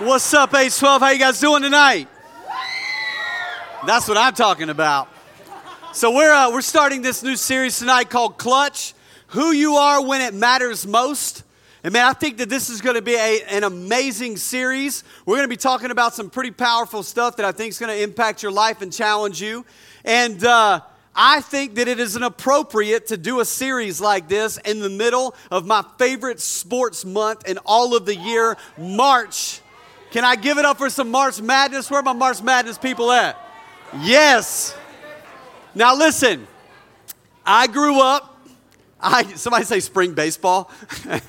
What's up, H12? How you guys doing tonight? That's what I'm talking about. So we're uh, we're starting this new series tonight called Clutch: Who You Are When It Matters Most. And man, I think that this is going to be a, an amazing series. We're going to be talking about some pretty powerful stuff that I think is going to impact your life and challenge you. And uh, I think that it is inappropriate to do a series like this in the middle of my favorite sports month in all of the year, March. Can I give it up for some March Madness? Where my March Madness people at? Yes. Now listen, I grew up. I somebody say spring baseball.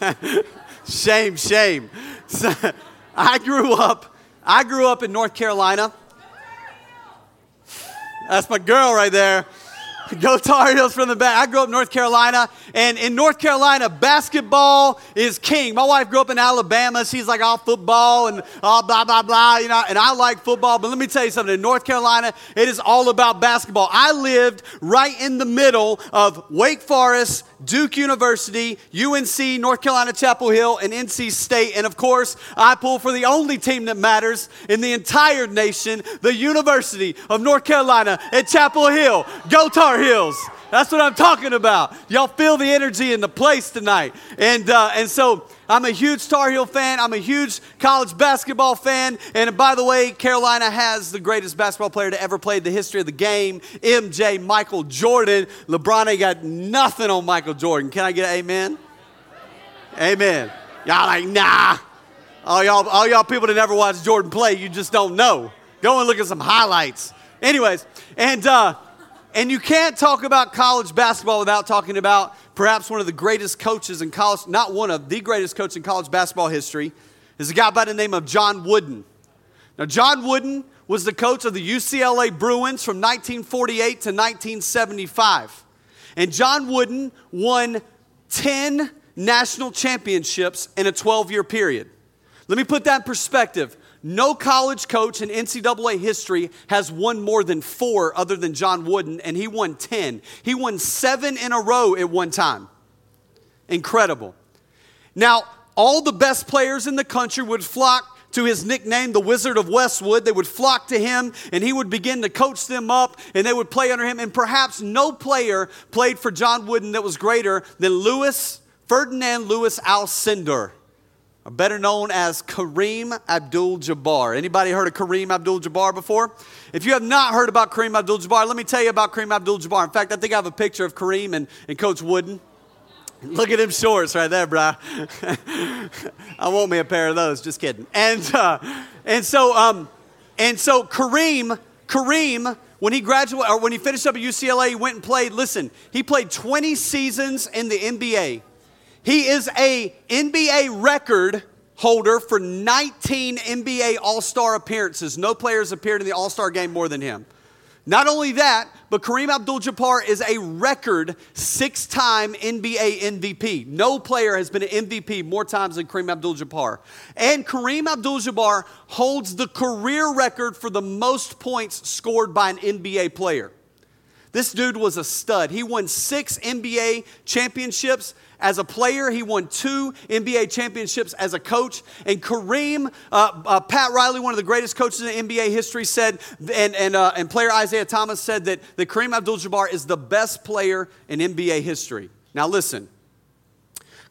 shame, shame. I grew up. I grew up in North Carolina. That's my girl right there. Go Tar Heels from the back. I grew up in North Carolina, and in North Carolina, basketball is king. My wife grew up in Alabama. She's like all football and all blah, blah, blah, you know, and I like football. But let me tell you something in North Carolina, it is all about basketball. I lived right in the middle of Wake Forest, Duke University, UNC, North Carolina Chapel Hill, and NC State. And of course, I pull for the only team that matters in the entire nation, the University of North Carolina at Chapel Hill. Go Tar Heels. That's what I'm talking about. Y'all feel the energy in the place tonight. And, uh, and so I'm a huge Tar Heel fan. I'm a huge college basketball fan. And by the way, Carolina has the greatest basketball player to ever play the history of the game, MJ Michael Jordan. LeBron ain't got nothing on Michael Jordan. Can I get an amen? Amen. Y'all like, nah. All y'all, all y'all people that never watched Jordan play, you just don't know. Go and look at some highlights. Anyways, and uh, and you can't talk about college basketball without talking about perhaps one of the greatest coaches in college, not one of the greatest coach in college basketball history, is a guy by the name of John Wooden. Now, John Wooden was the coach of the UCLA Bruins from 1948 to 1975. And John Wooden won 10 national championships in a 12 year period. Let me put that in perspective. No college coach in NCAA history has won more than four other than John Wooden, and he won 10. He won seven in a row at one time. Incredible. Now, all the best players in the country would flock to his nickname, the Wizard of Westwood. They would flock to him and he would begin to coach them up and they would play under him. And perhaps no player played for John Wooden that was greater than Lewis, Ferdinand Lewis Alcindor better known as Kareem Abdul-Jabbar. Anybody heard of Kareem Abdul-Jabbar before? If you have not heard about Kareem Abdul-Jabbar, let me tell you about Kareem Abdul-Jabbar. In fact, I think I have a picture of Kareem and, and Coach Wooden. Look at him shorts right there, bro. I want me a pair of those. Just kidding. And uh, and so um, and so Kareem Kareem when he graduated or when he finished up at UCLA, he went and played. Listen, he played 20 seasons in the NBA. He is a NBA record holder for 19 NBA All-Star appearances. No players appeared in the All-Star game more than him. Not only that, but Kareem Abdul-Jabbar is a record six-time NBA MVP. No player has been an MVP more times than Kareem Abdul-Jabbar. And Kareem Abdul-Jabbar holds the career record for the most points scored by an NBA player. This dude was a stud. He won six NBA championships as a player. He won two NBA championships as a coach. And Kareem, uh, uh, Pat Riley, one of the greatest coaches in NBA history, said, and, and, uh, and player Isiah Thomas said that, that Kareem Abdul Jabbar is the best player in NBA history. Now, listen,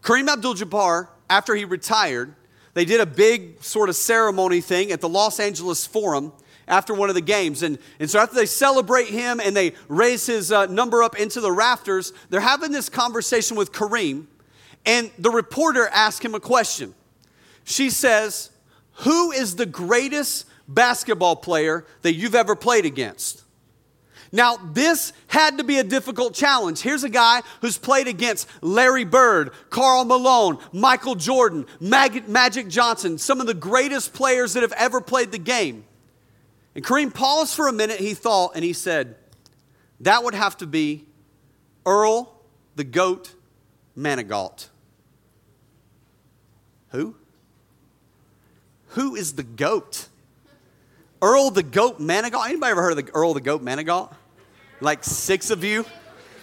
Kareem Abdul Jabbar, after he retired, they did a big sort of ceremony thing at the Los Angeles Forum after one of the games. And, and so after they celebrate him and they raise his uh, number up into the rafters, they're having this conversation with Kareem. And the reporter asks him a question. She says, Who is the greatest basketball player that you've ever played against? Now, this had to be a difficult challenge. Here's a guy who's played against Larry Bird, Karl Malone, Michael Jordan, Mag- Magic Johnson, some of the greatest players that have ever played the game. And Kareem paused for a minute, he thought, and he said, That would have to be Earl the Goat Manigault. Who? Who is the goat? Earl the Goat Manigault? Anybody ever heard of the Earl the Goat Manigault? Like six of you?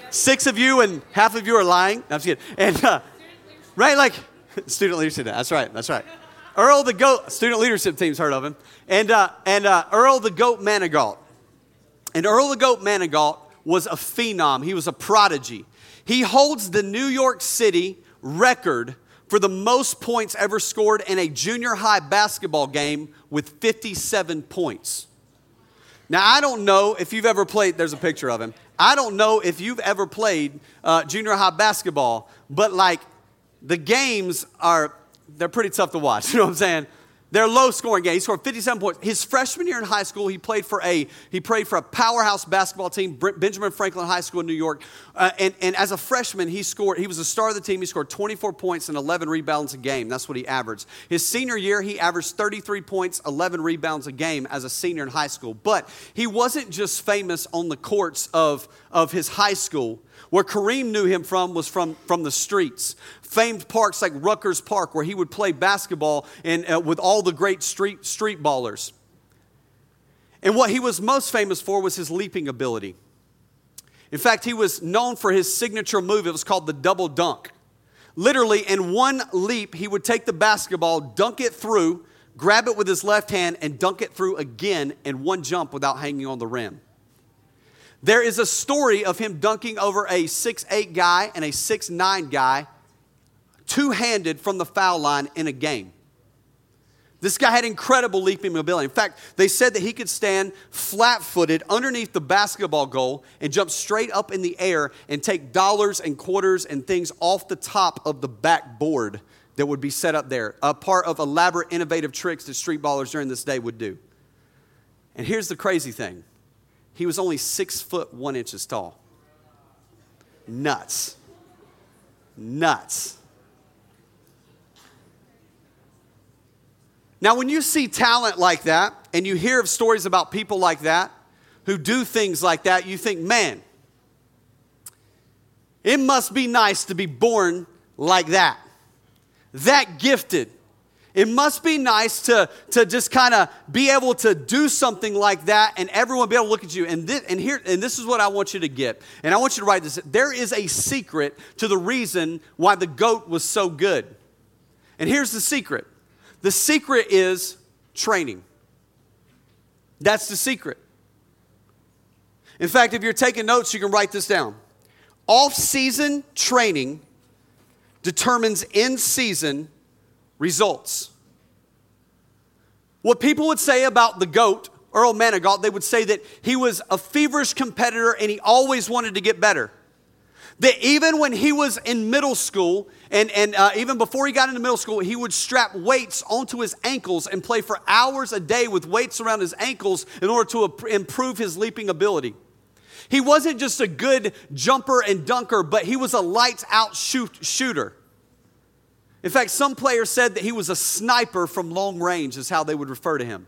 Six of you, and half of you are lying. No, I'm just kidding. And, uh, right, like, student leadership. That's right, that's right. Earl the Goat, student leadership team's heard of him, and, uh, and uh, Earl the Goat Manigault. And Earl the Goat Manigault was a phenom, he was a prodigy. He holds the New York City record for the most points ever scored in a junior high basketball game with 57 points. Now, I don't know if you've ever played, there's a picture of him. I don't know if you've ever played uh, junior high basketball, but like the games are, they're pretty tough to watch. You know what I'm saying? They're low scoring game. He scored 57 points. His freshman year in high school, he played for a he played for a powerhouse basketball team, Benjamin Franklin High School in New York. Uh, and, and as a freshman, he scored. He was a star of the team. He scored 24 points and 11 rebounds a game. That's what he averaged. His senior year, he averaged 33 points, 11 rebounds a game as a senior in high school. But he wasn't just famous on the courts of of his high school. Where Kareem knew him from was from, from the streets. Famed parks like Rucker Park, where he would play basketball and, uh, with all the great street, street ballers. And what he was most famous for was his leaping ability. In fact, he was known for his signature move. It was called the double dunk. Literally, in one leap, he would take the basketball, dunk it through, grab it with his left hand, and dunk it through again in one jump without hanging on the rim. There is a story of him dunking over a six-eight guy and a six-nine guy, two handed from the foul line in a game. This guy had incredible leaping mobility. In fact, they said that he could stand flat footed underneath the basketball goal and jump straight up in the air and take dollars and quarters and things off the top of the backboard that would be set up there, a part of elaborate, innovative tricks that street ballers during this day would do. And here's the crazy thing he was only six foot one inches tall. Nuts. Nuts. Now, when you see talent like that and you hear of stories about people like that who do things like that, you think, man, it must be nice to be born like that. That gifted it must be nice to, to just kind of be able to do something like that and everyone be able to look at you. And this, and, here, and this is what I want you to get. And I want you to write this. There is a secret to the reason why the goat was so good. And here's the secret the secret is training. That's the secret. In fact, if you're taking notes, you can write this down. Off season training determines in season results. What people would say about the GOAT, Earl Manigault, they would say that he was a feverish competitor and he always wanted to get better. That even when he was in middle school, and, and uh, even before he got into middle school, he would strap weights onto his ankles and play for hours a day with weights around his ankles in order to improve his leaping ability. He wasn't just a good jumper and dunker, but he was a lights out shoot, shooter. In fact, some players said that he was a sniper from long range, is how they would refer to him.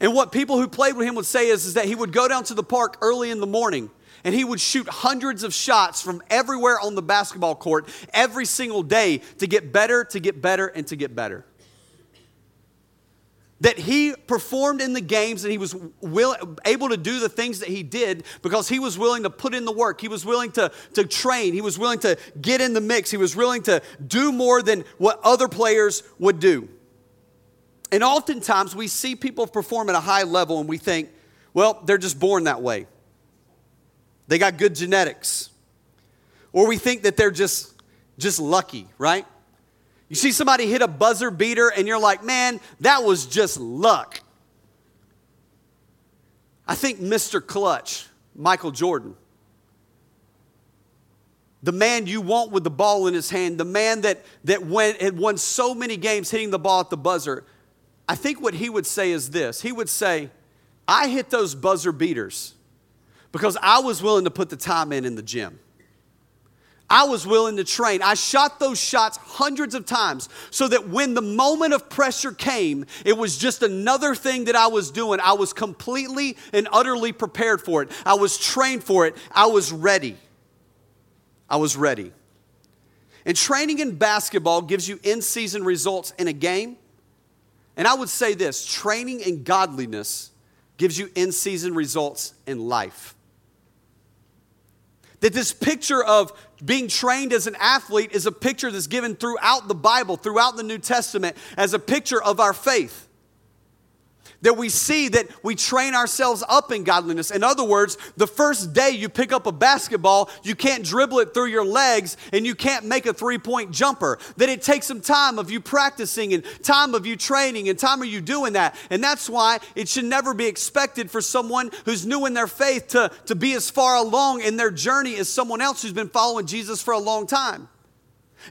And what people who played with him would say is, is that he would go down to the park early in the morning and he would shoot hundreds of shots from everywhere on the basketball court every single day to get better, to get better, and to get better that he performed in the games and he was will, able to do the things that he did because he was willing to put in the work. He was willing to, to train. He was willing to get in the mix. He was willing to do more than what other players would do. And oftentimes we see people perform at a high level and we think, well, they're just born that way. They got good genetics. Or we think that they're just, just lucky, right? You see somebody hit a buzzer beater and you're like, man, that was just luck. I think Mr. Clutch, Michael Jordan, the man you want with the ball in his hand, the man that, that went, had won so many games hitting the ball at the buzzer, I think what he would say is this He would say, I hit those buzzer beaters because I was willing to put the time in in the gym. I was willing to train. I shot those shots hundreds of times so that when the moment of pressure came, it was just another thing that I was doing. I was completely and utterly prepared for it. I was trained for it. I was ready. I was ready. And training in basketball gives you in season results in a game. And I would say this training in godliness gives you in season results in life. That this picture of being trained as an athlete is a picture that's given throughout the Bible, throughout the New Testament, as a picture of our faith that we see that we train ourselves up in godliness. In other words, the first day you pick up a basketball, you can't dribble it through your legs and you can't make a three point jumper. That it takes some time of you practicing and time of you training and time of you doing that. And that's why it should never be expected for someone who's new in their faith to, to be as far along in their journey as someone else who's been following Jesus for a long time.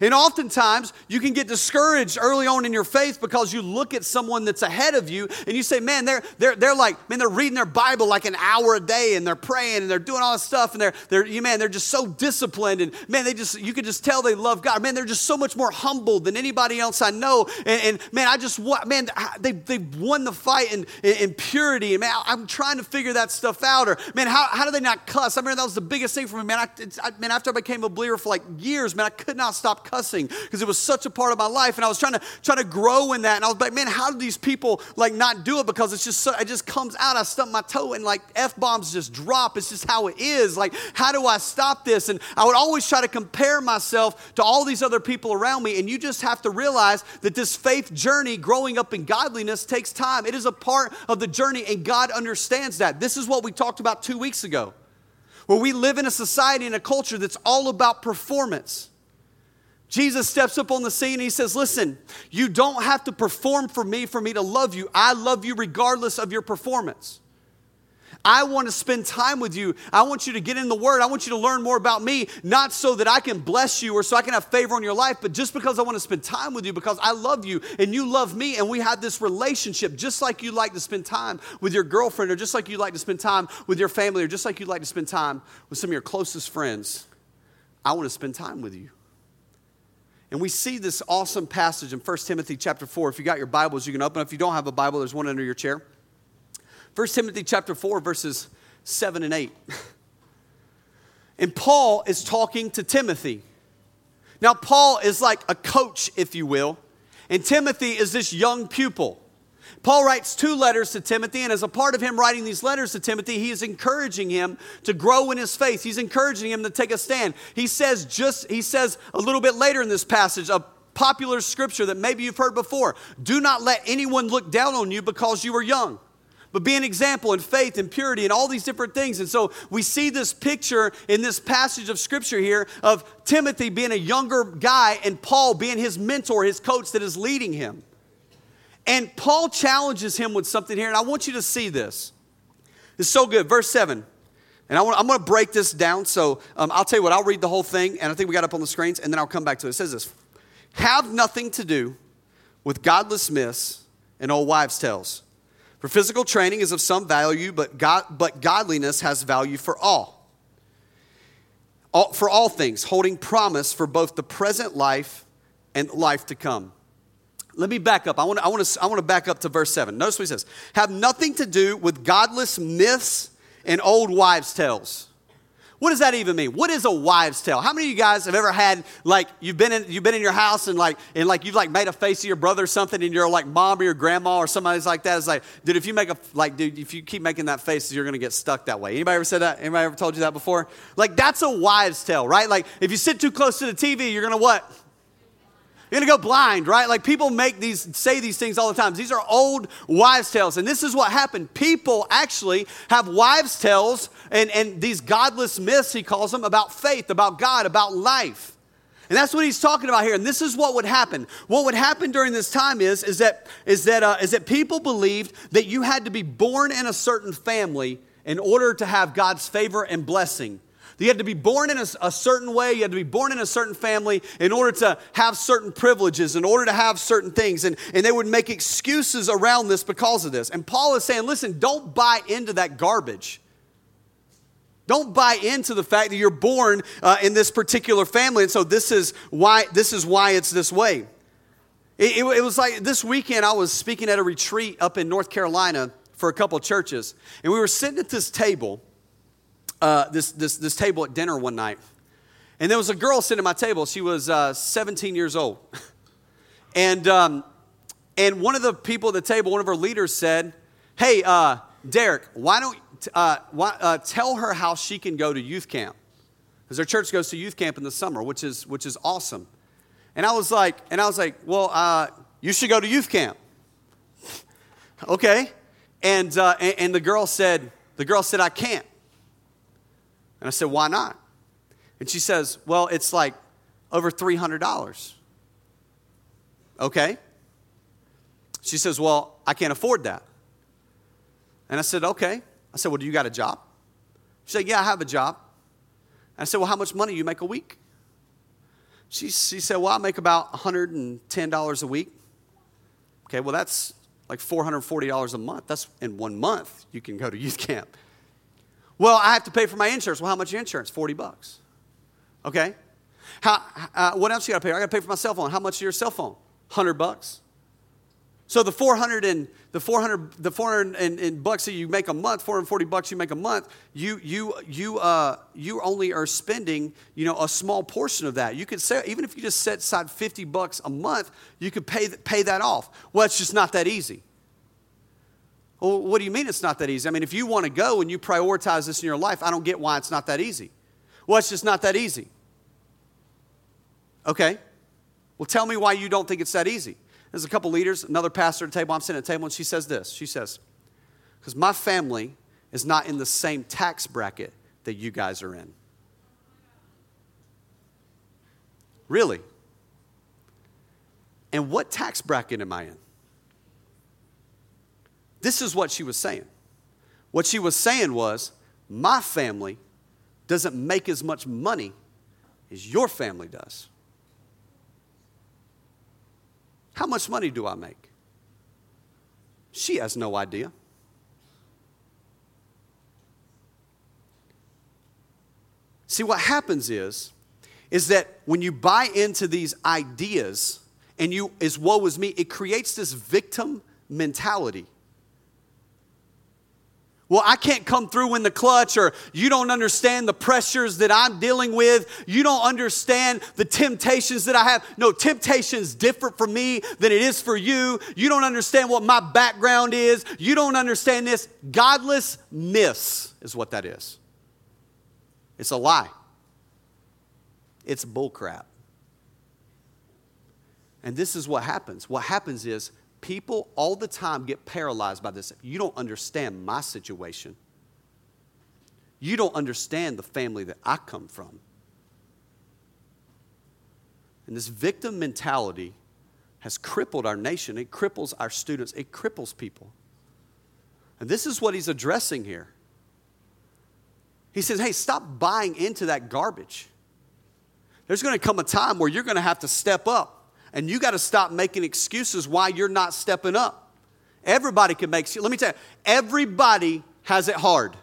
And oftentimes, you can get discouraged early on in your faith because you look at someone that's ahead of you and you say, man, they're, they're, they're like, man, they're reading their Bible like an hour a day and they're praying and they're doing all this stuff and they're, they're you, man, they're just so disciplined and man, they just, you can just tell they love God. Man, they're just so much more humble than anybody else I know. And, and man, I just, man, they, they won the fight in, in, in purity. And man, I'm trying to figure that stuff out. Or man, how, how do they not cuss? I remember that was the biggest thing for me, man. I, I, man, after I became a believer for like years, man, I could not stop cussing because it was such a part of my life. And I was trying to try to grow in that. And I was like, man, how do these people like not do it? Because it's just so, it just comes out. I stump my toe and like F bombs just drop. It's just how it is. Like, how do I stop this? And I would always try to compare myself to all these other people around me. And you just have to realize that this faith journey, growing up in godliness, takes time. It is a part of the journey, and God understands that. This is what we talked about two weeks ago where we live in a society and a culture that's all about performance. Jesus steps up on the scene and he says, Listen, you don't have to perform for me for me to love you. I love you regardless of your performance. I want to spend time with you. I want you to get in the Word. I want you to learn more about me, not so that I can bless you or so I can have favor on your life, but just because I want to spend time with you because I love you and you love me and we have this relationship just like you like to spend time with your girlfriend or just like you like to spend time with your family or just like you like to spend time with some of your closest friends. I want to spend time with you. And we see this awesome passage in 1 Timothy chapter 4. If you got your Bibles, you can open. If you don't have a Bible, there's one under your chair. 1 Timothy chapter 4, verses 7 and 8. And Paul is talking to Timothy. Now, Paul is like a coach, if you will, and Timothy is this young pupil. Paul writes two letters to Timothy, and as a part of him writing these letters to Timothy, he is encouraging him to grow in his faith. He's encouraging him to take a stand. He says just he says a little bit later in this passage, a popular scripture that maybe you've heard before, do not let anyone look down on you because you are young. But be an example in faith and purity and all these different things. And so we see this picture in this passage of scripture here of Timothy being a younger guy and Paul being his mentor, his coach that is leading him. And Paul challenges him with something here, and I want you to see this. It's so good. Verse 7. And I am going to break this down. So um, I'll tell you what, I'll read the whole thing, and I think we got up on the screens, and then I'll come back to it. It says this Have nothing to do with godless myths and old wives' tales. For physical training is of some value, but, God, but godliness has value for all. all. For all things, holding promise for both the present life and life to come. Let me back up. I want to, I want to, I want to back up to verse 7. Notice what he says. Have nothing to do with godless myths and old wives' tales. What does that even mean? What is a wives' tale? How many of you guys have ever had like you've been in you've been in your house and like and like you've like made a face of your brother or something and you're like mom or your grandma or somebody's like that? It's like, dude, if you make a like, dude, if you keep making that face, you're gonna get stuck that way. Anybody ever said that? Anybody ever told you that before? Like that's a wives' tale, right? Like if you sit too close to the TV, you're gonna what? You're gonna go blind, right? Like people make these, say these things all the time. These are old wives' tales. And this is what happened. People actually have wives' tales and, and these godless myths, he calls them, about faith, about God, about life. And that's what he's talking about here. And this is what would happen. What would happen during this time is, is, that, is, that, uh, is that people believed that you had to be born in a certain family in order to have God's favor and blessing. You had to be born in a, a, certain way, you had to be born in a certain family in order to have certain privileges, in order to have certain things. And, and they would make excuses around this because of this. And Paul is saying, listen, don't buy into that garbage. Don't buy into the fact that you're born uh, in this particular family, and so this is why this is why it's this way. It, it, it was like this weekend I was speaking at a retreat up in North Carolina for a couple churches, and we were sitting at this table, uh, this, this, this table at dinner one night. And there was a girl sitting at my table. She was uh, 17 years old. and, um, and one of the people at the table, one of our leaders said, Hey, uh, Derek, why don't uh, why, uh, tell her how she can go to youth camp? because their church goes to youth camp in the summer, which is, which is awesome. And I was like, and I was like, well, uh, you should go to youth camp. okay. And, uh, and, and the girl said, the girl said, I can't. And I said, why not? And she says, well, it's like over $300. Okay. She says, well, I can't afford that. And I said, okay. I said, well, do you got a job? She said, yeah, I have a job. I said, Well, how much money do you make a week? She, she said, Well, I make about $110 a week. Okay, well, that's like $440 a month. That's in one month you can go to youth camp. Well, I have to pay for my insurance. Well, how much insurance? 40 bucks. Okay. How, uh, what else you got to pay? I got to pay for my cell phone. How much is your cell phone? 100 bucks. So the 400 and the 400 the 400 and, and, bucks that you make a month, 440 bucks you make a month, you you you uh you only are spending, you know, a small portion of that. You could say even if you just set aside 50 bucks a month, you could pay pay that off. Well, it's just not that easy. Well, what do you mean it's not that easy? I mean, if you want to go and you prioritize this in your life, I don't get why it's not that easy. Well, it's just not that easy. Okay. Well, tell me why you don't think it's that easy. There's a couple leaders, another pastor at the table. I'm sitting at the table, and she says this. She says, Because my family is not in the same tax bracket that you guys are in. Really? And what tax bracket am I in? This is what she was saying. What she was saying was, My family doesn't make as much money as your family does. How much money do I make? She has no idea. See, what happens is, is that when you buy into these ideas and you, as woe is me, it creates this victim mentality. Well, I can't come through in the clutch, or you don't understand the pressures that I'm dealing with. You don't understand the temptations that I have. No, temptation is different for me than it is for you. You don't understand what my background is. You don't understand this. Godless myths is what that is. It's a lie, it's bullcrap. And this is what happens. What happens is People all the time get paralyzed by this. You don't understand my situation. You don't understand the family that I come from. And this victim mentality has crippled our nation. It cripples our students. It cripples people. And this is what he's addressing here. He says, hey, stop buying into that garbage. There's going to come a time where you're going to have to step up. And you got to stop making excuses why you're not stepping up. Everybody can make, let me tell you, everybody has it hard.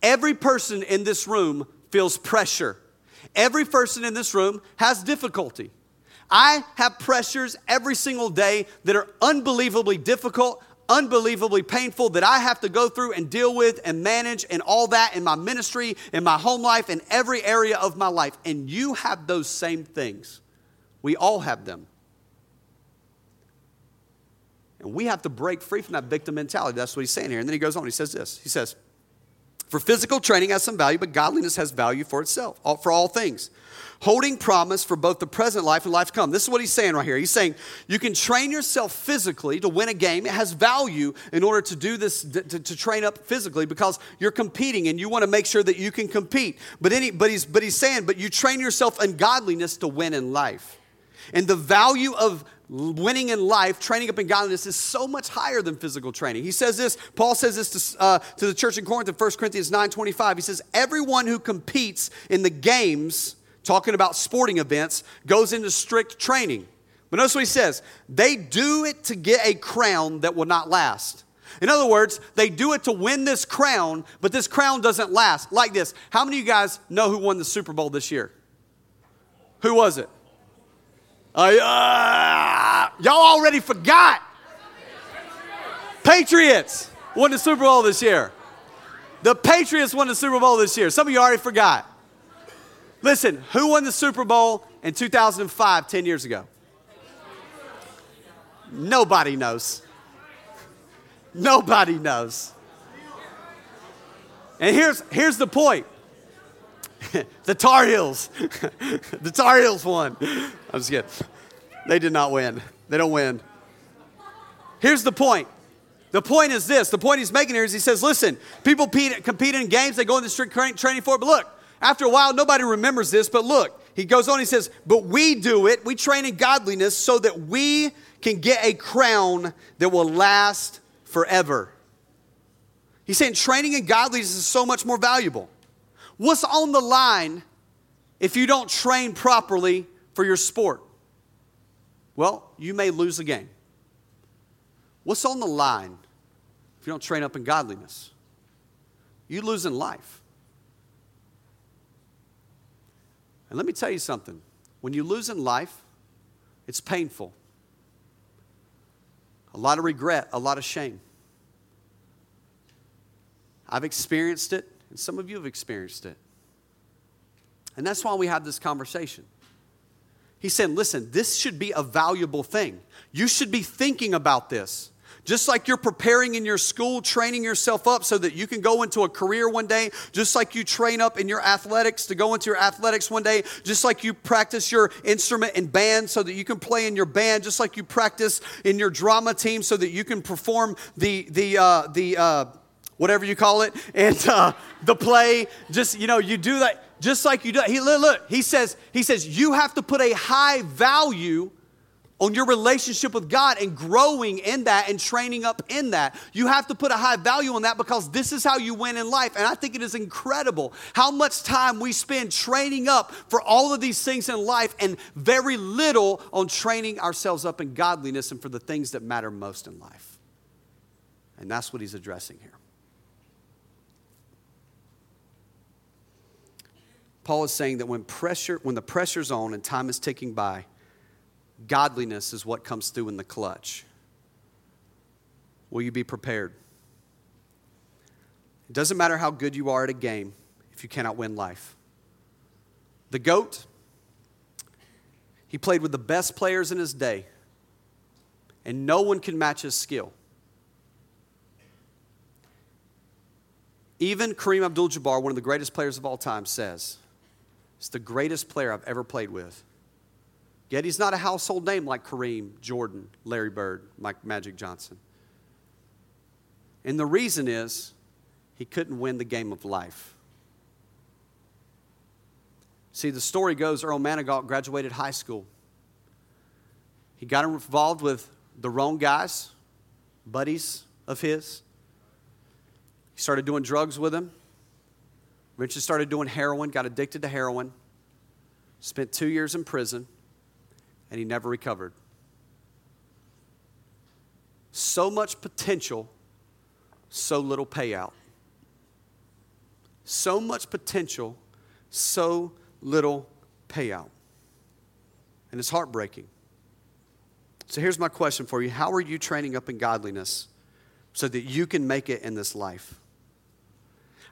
Every person in this room feels pressure. Every person in this room has difficulty. I have pressures every single day that are unbelievably difficult, unbelievably painful that I have to go through and deal with and manage and all that in my ministry, in my home life, in every area of my life. And you have those same things. We all have them. And we have to break free from that victim mentality. That's what he's saying here. And then he goes on, he says this. He says, For physical training has some value, but godliness has value for itself, for all things. Holding promise for both the present life and life to come. This is what he's saying right here. He's saying you can train yourself physically to win a game. It has value in order to do this, to, to train up physically because you're competing and you want to make sure that you can compete. But, any, but, he's, but he's saying, but you train yourself in godliness to win in life. And the value of winning in life, training up in godliness, is so much higher than physical training. He says this, Paul says this to, uh, to the church in Corinth in 1 Corinthians 9 25. He says, Everyone who competes in the games, talking about sporting events, goes into strict training. But notice what he says they do it to get a crown that will not last. In other words, they do it to win this crown, but this crown doesn't last. Like this. How many of you guys know who won the Super Bowl this year? Who was it? Uh, y'all already forgot. Patriots won the Super Bowl this year. The Patriots won the Super Bowl this year. Some of you already forgot. Listen, who won the Super Bowl in 2005, 10 years ago? Nobody knows. Nobody knows. And here's, here's the point the Tar Heels. the Tar Heels won. I'm just kidding. They did not win. They don't win. Here's the point. The point is this. The point he's making here is he says, listen, people compete in games, they go into strict training for it, but look, after a while, nobody remembers this, but look, he goes on, he says, but we do it, we train in godliness so that we can get a crown that will last forever. He's saying training in godliness is so much more valuable. What's on the line if you don't train properly for your sport? Well, you may lose a game. What's on the line if you don't train up in godliness? You lose in life. And let me tell you something when you lose in life, it's painful. A lot of regret, a lot of shame. I've experienced it, and some of you have experienced it. And that's why we have this conversation. He said, listen, this should be a valuable thing. You should be thinking about this. Just like you're preparing in your school, training yourself up so that you can go into a career one day, just like you train up in your athletics to go into your athletics one day, just like you practice your instrument in band so that you can play in your band, just like you practice in your drama team so that you can perform the, the, uh, the, uh, whatever you call it, and uh, the play. Just, you know, you do that just like you do. He, look, look, he says, he says, you have to put a high value on your relationship with God and growing in that and training up in that. You have to put a high value on that because this is how you win in life. And I think it is incredible how much time we spend training up for all of these things in life and very little on training ourselves up in godliness and for the things that matter most in life. And that's what he's addressing here. Paul is saying that when pressure, when the pressure's on and time is ticking by, godliness is what comes through in the clutch. Will you be prepared? It doesn't matter how good you are at a game if you cannot win life. The GOAT, he played with the best players in his day, and no one can match his skill. Even Kareem Abdul Jabbar, one of the greatest players of all time, says, He's the greatest player I've ever played with. Yet he's not a household name like Kareem, Jordan, Larry Bird, Mike Magic Johnson. And the reason is he couldn't win the game of life. See, the story goes Earl Manigault graduated high school. He got involved with the wrong guys, buddies of his. He started doing drugs with them. Richard started doing heroin, got addicted to heroin, spent two years in prison, and he never recovered. So much potential, so little payout. So much potential, so little payout. And it's heartbreaking. So here's my question for you How are you training up in godliness so that you can make it in this life?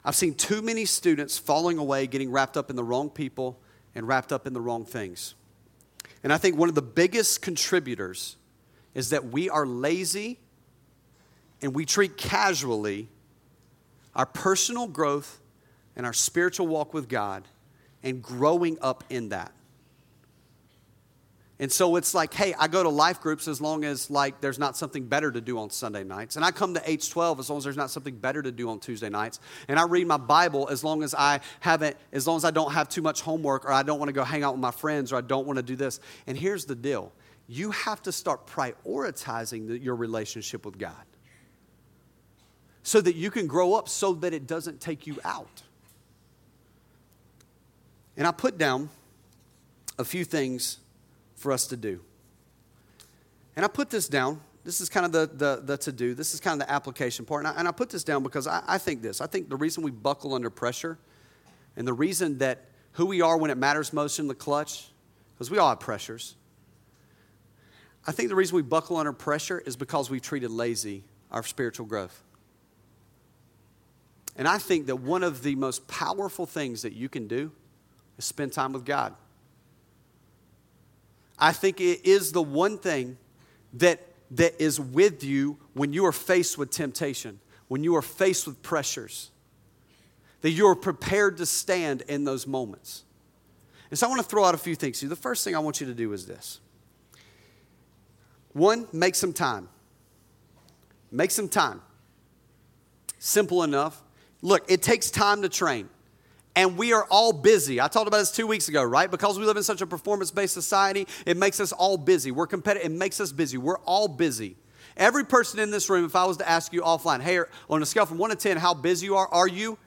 I've seen too many students falling away, getting wrapped up in the wrong people and wrapped up in the wrong things. And I think one of the biggest contributors is that we are lazy and we treat casually our personal growth and our spiritual walk with God and growing up in that. And so it's like, hey, I go to life groups as long as like there's not something better to do on Sunday nights. And I come to H12 as long as there's not something better to do on Tuesday nights. And I read my Bible as long as I haven't, as long as I don't have too much homework or I don't want to go hang out with my friends or I don't want to do this. And here's the deal. You have to start prioritizing the, your relationship with God so that you can grow up so that it doesn't take you out. And I put down a few things for us to do. And I put this down. This is kind of the, the, the to do. This is kind of the application part. And I, and I put this down because I, I think this. I think the reason we buckle under pressure and the reason that who we are when it matters most in the clutch, because we all have pressures. I think the reason we buckle under pressure is because we've treated lazy our spiritual growth. And I think that one of the most powerful things that you can do is spend time with God. I think it is the one thing that, that is with you when you are faced with temptation, when you are faced with pressures. that you're prepared to stand in those moments. And so I want to throw out a few things to you. The first thing I want you to do is this one, make some time. Make some time. Simple enough. Look, it takes time to train. And we are all busy. I talked about this two weeks ago, right? Because we live in such a performance based society, it makes us all busy. We're competitive, it makes us busy. We're all busy. Every person in this room, if I was to ask you offline, hey, on a scale from one to 10, how busy you are, are you?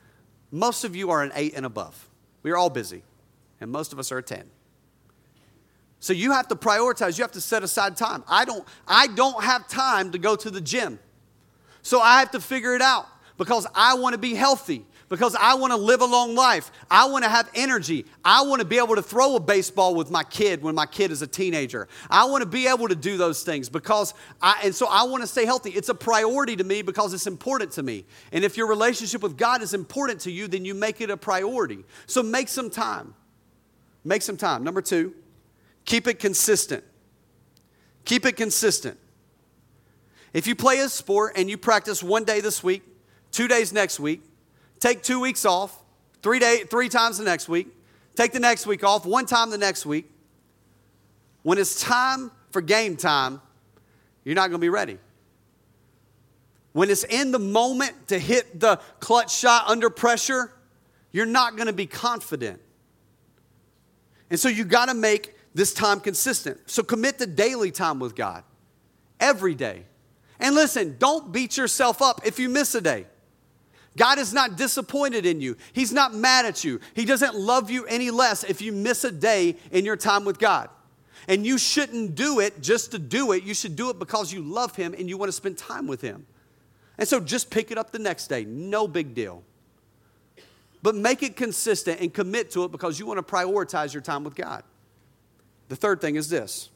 Most of you are an eight and above. We are all busy, and most of us are a 10. So you have to prioritize, you have to set aside time. I don't, I don't have time to go to the gym. So I have to figure it out because I want to be healthy, because I want to live a long life. I want to have energy. I want to be able to throw a baseball with my kid when my kid is a teenager. I want to be able to do those things because I, and so I want to stay healthy. It's a priority to me because it's important to me. And if your relationship with God is important to you, then you make it a priority. So make some time. Make some time. Number two, keep it consistent. Keep it consistent. If you play a sport and you practice one day this week, two days next week, take two weeks off, three, day, three times the next week, take the next week off, one time the next week, when it's time for game time, you're not going to be ready. When it's in the moment to hit the clutch shot under pressure, you're not going to be confident. And so you got to make this time consistent. So commit to daily time with God every day. And listen, don't beat yourself up if you miss a day. God is not disappointed in you. He's not mad at you. He doesn't love you any less if you miss a day in your time with God. And you shouldn't do it just to do it. You should do it because you love Him and you want to spend time with Him. And so just pick it up the next day. No big deal. But make it consistent and commit to it because you want to prioritize your time with God. The third thing is this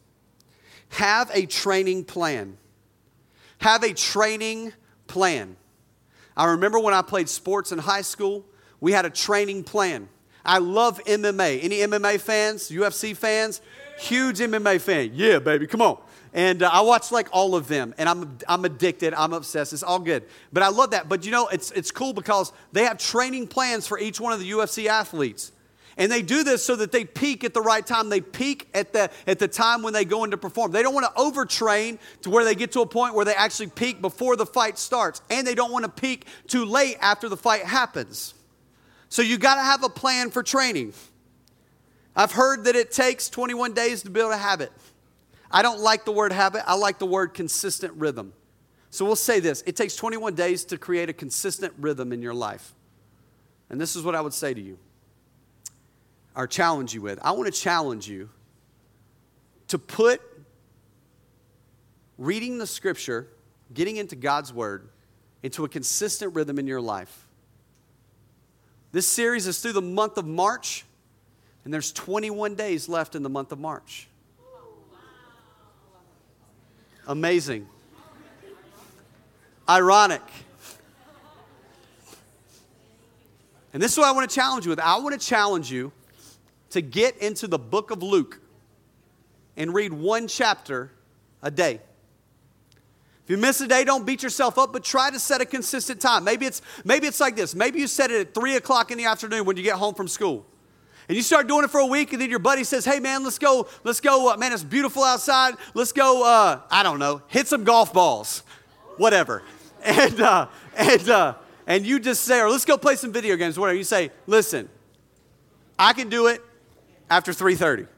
have a training plan. Have a training plan. I remember when I played sports in high school, we had a training plan. I love MMA. Any MMA fans, UFC fans? Huge MMA fan. Yeah, baby, come on. And uh, I watch like all of them, and I'm, I'm addicted. I'm obsessed. It's all good. But I love that. But you know, it's, it's cool because they have training plans for each one of the UFC athletes. And they do this so that they peak at the right time. They peak at the, at the time when they go in to perform. They don't want to overtrain to where they get to a point where they actually peak before the fight starts. And they don't want to peak too late after the fight happens. So you got to have a plan for training. I've heard that it takes 21 days to build a habit. I don't like the word habit, I like the word consistent rhythm. So we'll say this it takes 21 days to create a consistent rhythm in your life. And this is what I would say to you or challenge you with. I want to challenge you to put reading the scripture, getting into God's word, into a consistent rhythm in your life. This series is through the month of March, and there's 21 days left in the month of March. Amazing. Ironic. And this is what I want to challenge you with. I want to challenge you to get into the book of Luke and read one chapter a day. If you miss a day, don't beat yourself up, but try to set a consistent time. Maybe it's, maybe it's like this. Maybe you set it at 3 o'clock in the afternoon when you get home from school. And you start doing it for a week, and then your buddy says, Hey, man, let's go, let's go, uh, man, it's beautiful outside. Let's go, uh, I don't know, hit some golf balls, whatever. And, uh, and, uh, and you just say, or let's go play some video games, whatever. You say, Listen, I can do it after 3.30.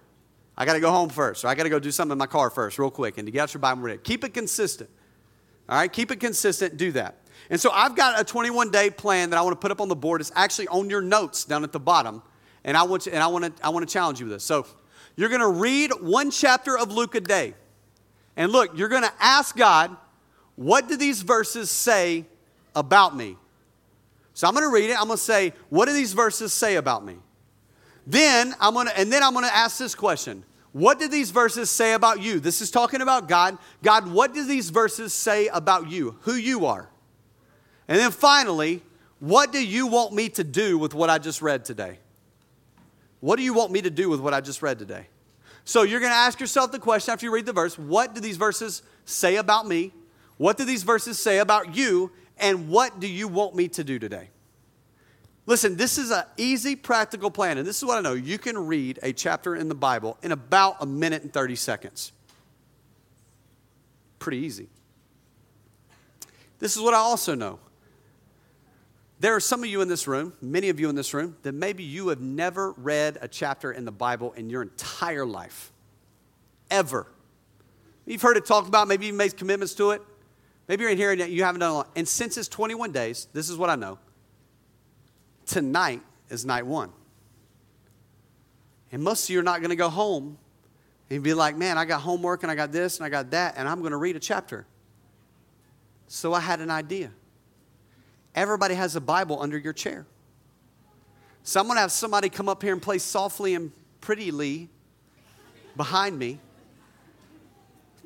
I got to go home first, or I got to go do something in my car first, real quick, and to get out your Bible ready. Keep it consistent. All right, keep it consistent. Do that. And so I've got a 21 day plan that I want to put up on the board. It's actually on your notes down at the bottom, and I want to, and I want to I want to challenge you with this. So you're going to read one chapter of Luke a day, and look, you're going to ask God, what do these verses say about me? So I'm going to read it. I'm going to say, what do these verses say about me? Then I'm gonna, and then I'm gonna ask this question. What do these verses say about you? This is talking about God. God, what do these verses say about you? Who you are? And then finally, what do you want me to do with what I just read today? What do you want me to do with what I just read today? So you're going to ask yourself the question after you read the verse what do these verses say about me? What do these verses say about you? And what do you want me to do today? Listen, this is an easy, practical plan. And this is what I know. You can read a chapter in the Bible in about a minute and 30 seconds. Pretty easy. This is what I also know. There are some of you in this room, many of you in this room, that maybe you have never read a chapter in the Bible in your entire life. Ever. You've heard it talked about, maybe you've made commitments to it. Maybe you're in here and you haven't done it. And since it's 21 days, this is what I know tonight is night one. And most of you are not going to go home and be like, man, I got homework and I got this and I got that, and I'm going to read a chapter. So I had an idea. Everybody has a Bible under your chair. So I'm going to have somebody come up here and play softly and prettily behind me.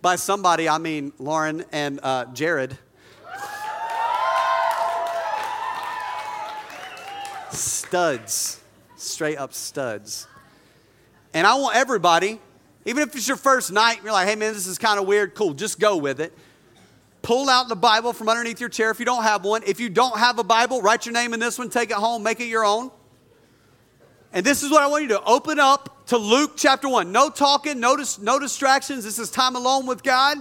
By somebody, I mean Lauren and uh, Jared. Studs, straight up studs. And I want everybody, even if it's your first night, you're like, hey man, this is kind of weird, cool, just go with it. Pull out the Bible from underneath your chair if you don't have one. If you don't have a Bible, write your name in this one, take it home, make it your own. And this is what I want you to open up to Luke chapter 1. No talking, no, dis- no distractions. This is time alone with God.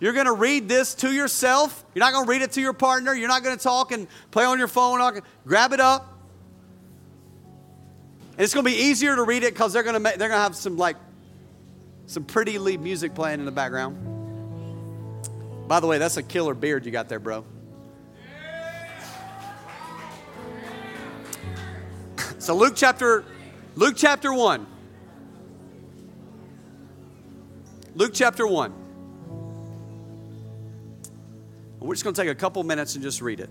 You're going to read this to yourself. You're not going to read it to your partner. You're not going to talk and play on your phone. Grab it up, and it's going to be easier to read it because they're going to make, they're going to have some like some pretty lead music playing in the background. By the way, that's a killer beard you got there, bro. So Luke chapter Luke chapter 1. Luke chapter 1. We're just going to take a couple minutes and just read it.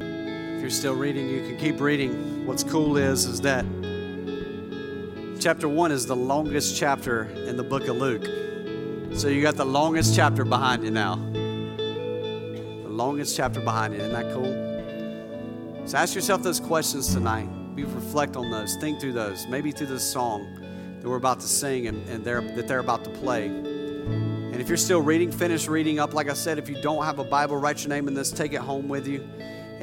If you're still reading, you can keep reading. What's cool is is that chapter 1 is the longest chapter in the book of Luke. So you got the longest chapter behind you now. The longest chapter behind you. Isn't that cool? So ask yourself those questions tonight. Be reflect on those. Think through those. Maybe through this song that we're about to sing and, and they're, that they're about to play. And if you're still reading, finish reading up. Like I said, if you don't have a Bible, write your name in this, take it home with you.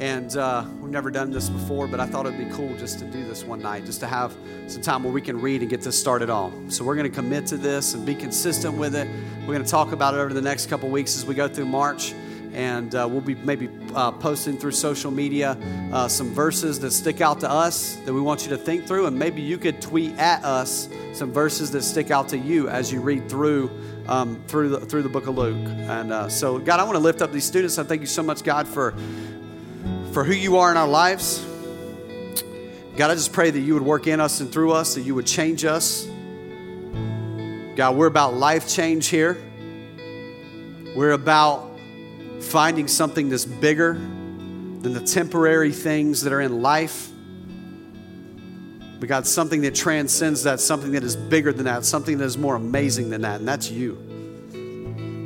And uh, we've never done this before, but I thought it'd be cool just to do this one night, just to have some time where we can read and get this started off. So we're going to commit to this and be consistent with it. We're going to talk about it over the next couple weeks as we go through March. And uh, we'll be maybe uh, posting through social media uh, some verses that stick out to us that we want you to think through. And maybe you could tweet at us some verses that stick out to you as you read through um, through the, through the book of Luke. And uh, so, God, I want to lift up these students. I thank you so much, God, for for who you are in our lives. God, I just pray that you would work in us and through us, that you would change us. God, we're about life change here. We're about finding something that's bigger than the temporary things that are in life. But God, something that transcends that, something that is bigger than that, something that is more amazing than that, and that's you.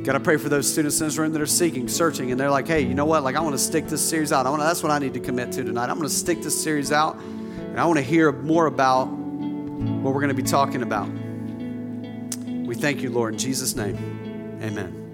God, I pray for those students in this room that are seeking, searching, and they're like, hey, you know what? Like, I want to stick this series out. I want that's what I need to commit to tonight. I'm going to stick this series out, and I want to hear more about what we're going to be talking about. We thank you, Lord, in Jesus' name. Amen.